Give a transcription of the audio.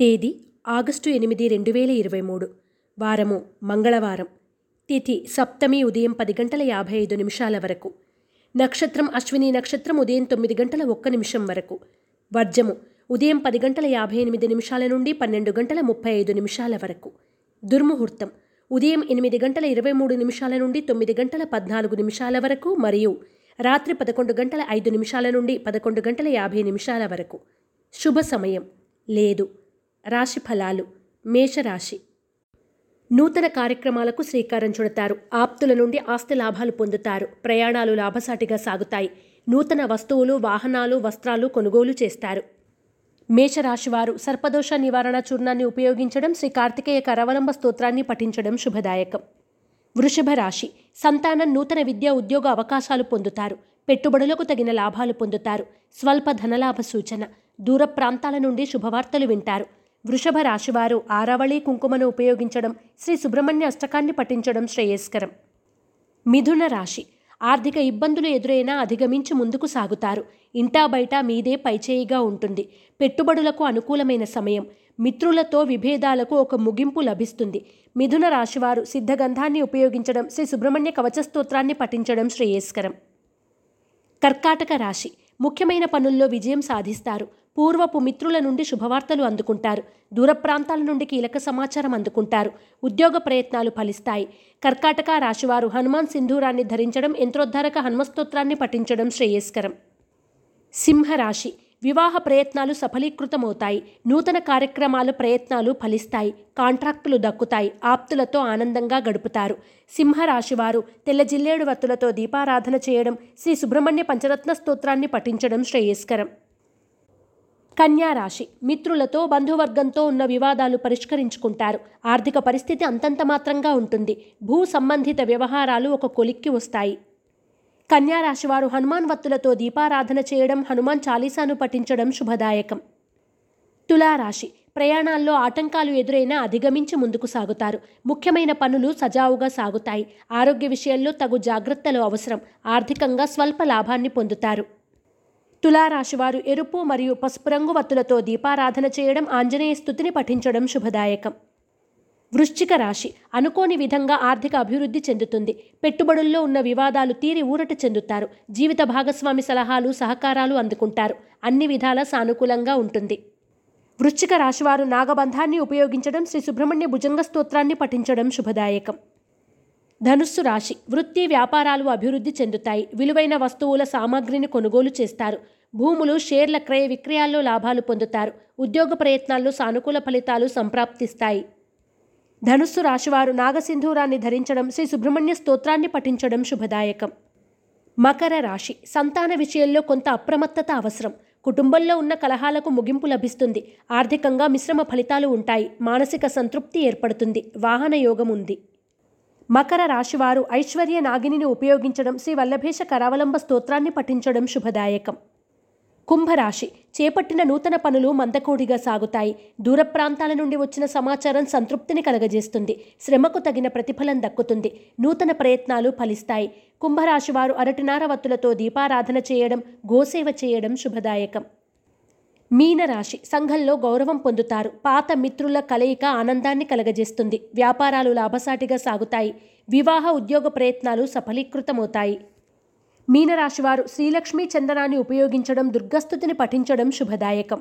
తేదీ ఆగస్టు ఎనిమిది రెండు వేల ఇరవై మూడు. వారము మంగళవారం. తిథి సప్తమి ఉదయం పది గంటల యాభై ఐదు నిమిషాల వరకు. నక్షత్రం అశ్విని నక్షత్రం ఉదయం తొమ్మిది గంటల ఒక్క నిమిషం వరకు. వర్జము ఉదయం పది గంటల యాభై ఎనిమిది నిమిషాల నుండి పన్నెండు గంటల ముప్పై ఐదు నిమిషాల వరకు. దుర్ముహూర్తం ఉదయం ఎనిమిది గంటల ఇరవై మూడు నిమిషాల నుండి తొమ్మిది గంటల పద్నాలుగు నిమిషాల వరకు మరియు రాత్రి పదకొండు గంటల ఐదు నిమిషాల నుండి పదకొండు గంటల యాభై నిమిషాల వరకు. శుభ సమయం. లేదు. రాశి ఫలాలు. మేషరాశి. నూతన కార్యక్రమాలకు శ్రీకారం చుడతారు. ఆప్తుల నుండి ఆస్తి లాభాలు పొందుతారు. ప్రయాణాలు లాభసాటిగా సాగుతాయి. నూతన వస్తువులు వాహనాలు వస్త్రాలు కొనుగోలు చేస్తారు. మేషరాశివారు సర్పదోష నివారణ చూర్ణాన్ని ఉపయోగించడం శ్రీ కార్తికేయ కరవలంబ స్తోత్రాన్ని పఠించడం శుభదాయకం. వృషభ రాశి. సంతానం నూతన విద్యా ఉద్యోగ అవకాశాలు పొందుతారు. పెట్టుబడులకు తగిన లాభాలు పొందుతారు. స్వల్ప ధనలాభ సూచన. దూర ప్రాంతాల నుండి శుభవార్తలు వింటారు. వృషభ రాశివారు ఆరావళి కుంకుమను ఉపయోగించడం శ్రీ సుబ్రహ్మణ్య అష్టకాన్ని పఠించడం శ్రేయస్కరం. మిథున రాశి. ఆర్థిక ఇబ్బందులు ఎదురైనా అధిగమించి ముందుకు సాగుతారు. ఇంటా బయట మీదే పైచేయిగా ఉంటుంది. పెట్టుబడులకు అనుకూలమైన సమయం. మిత్రులతో విభేదాలకు ఒక ముగింపు లభిస్తుంది. మిథున రాశివారు సిద్ధగంధాన్ని ఉపయోగించడం శ్రీ సుబ్రహ్మణ్య కవచ స్తోత్రాన్ని పఠించడం శ్రేయస్కరం. కర్కాటక రాశి. ముఖ్యమైన పనుల్లో విజయం సాధిస్తారు. పూర్వపు మిత్రుల నుండి శుభవార్తలు అందుకుంటారు. దూర ప్రాంతాల నుండి కీలక సమాచారం అందుకుంటారు. ఉద్యోగ ప్రయత్నాలు ఫలిస్తాయి. కర్కాటక రాశివారు హనుమాన్ సింధూరాన్ని ధరించడం యంత్రోద్ధారక హనుమస్తోత్రాన్ని పఠించడం శ్రేయస్కరం. సింహరాశి వివాహ ప్రయత్నాలు సఫలీకృతమవుతాయి. నూతన కార్యక్రమాలు ప్రయత్నాలు ఫలిస్తాయి. కాంట్రాక్టులు దక్కుతాయి. ఆప్తులతో ఆనందంగా గడుపుతారు. సింహరాశివారు తెల్ల జిల్లేడు వత్తులతో దీపారాధన చేయడం శ్రీ సుబ్రహ్మణ్య పంచరత్న స్తోత్రాన్ని పఠించడం శ్రేయస్కరం. రాశి మిత్రులతో బంధువర్గంతో ఉన్న వివాదాలు పరిష్కరించుకుంటారు. ఆర్థిక పరిస్థితి అంతంత మాత్రంగా ఉంటుంది. భూ సంబంధిత వ్యవహారాలు ఒక కొలిక్కి వస్తాయి. కన్యా రాశివారు హనుమాన్ వత్తులతో దీపారాధన చేయడం హనుమాన్ చాలీసాను పఠించడం శుభదాయకం. తులారాశి. ప్రయాణాల్లో ఆటంకాలు ఎదురైనా అధిగమించి ముందుకు సాగుతారు. ముఖ్యమైన పనులు సజావుగా సాగుతాయి. ఆరోగ్య విషయంలో తగు జాగ్రత్తలు అవసరం. ఆర్థికంగా స్వల్ప లాభాన్ని పొందుతారు. తులారాశివారు ఎరుపు మరియు పసుపు రంగు వత్తులతో దీపారాధన చేయడం ఆంజనేయ స్థుతిని పఠించడం శుభదాయకం. వృశ్చిక రాశి అనుకోని విధంగా ఆర్థిక అభివృద్ధి చెందుతుంది. పెట్టుబడుల్లో ఉన్న వివాదాలు తీరి ఊరట చెందుతారు. జీవిత భాగస్వామి సలహాలు సహకారాలు అందుకుంటారు. అన్ని విధాల సానుకూలంగా ఉంటుంది. వృశ్చిక రాశివారు నాగబంధాన్ని ఉపయోగించడం శ్రీ సుబ్రహ్మణ్య భుజంగ స్తోత్రాన్ని పఠించడం శుభదాయకం. ధనుస్సు రాశి. వృత్తి వ్యాపారాలు అభివృద్ధి చెందుతాయి. విలువైన వస్తువుల సామాగ్రిని కొనుగోలు చేస్తారు. భూములు షేర్ల క్రయ విక్రయాల్లో లాభాలు పొందుతారు. ఉద్యోగ ప్రయత్నాల్లో సానుకూల ఫలితాలు సంప్రాప్తిస్తాయి. ధనుస్సు రాశివారు నాగసింధూరాన్ని ధరించడం శ్రీ సుబ్రహ్మణ్య స్తోత్రాన్ని పఠించడం శుభదాయకం. మకర రాశి. సంతాన విషయంలో కొంత అప్రమత్తత అవసరం. కుటుంబంలో ఉన్న కలహాలకు ముగింపు లభిస్తుంది. ఆర్థికంగా మిశ్రమ ఫలితాలు ఉంటాయి. మానసిక సంతృప్తి ఏర్పడుతుంది. వాహన యోగం ఉంది. మకర రాశివారు ఐశ్వర్య నాగిని ఉపయోగించడం శ్రీ వల్లభేష కరావలంబ స్తోత్రాన్ని పఠించడం శుభదాయకం. కుంభరాశి. చేపట్టిన నూతన పనులు మందకోడిగా సాగుతాయి. దూర ప్రాంతాల నుండి వచ్చిన సమాచారం సంతృప్తిని కలగజేస్తుంది. శ్రమకు తగిన ప్రతిఫలం దక్కుతుంది. నూతన ప్రయత్నాలు ఫలిస్తాయి. కుంభరాశి వారు అరటినార వత్తులతో దీపారాధన చేయడం గోసేవ చేయడం శుభదాయకం. మీనరాశి సంఘంలో గౌరవం పొందుతారు. పాత మిత్రుల కలయిక ఆనందాన్ని కలగజేస్తుంది. వ్యాపారాలు లాభసాటిగా సాగుతాయి. వివాహ ఉద్యోగ ప్రయత్నాలు సఫలీకృతమవుతాయి. మీనరాశివారు శ్రీలక్ష్మీ చందనాన్ని ఉపయోగించడం దుర్గస్థుతిని పఠించడం శుభదాయకం.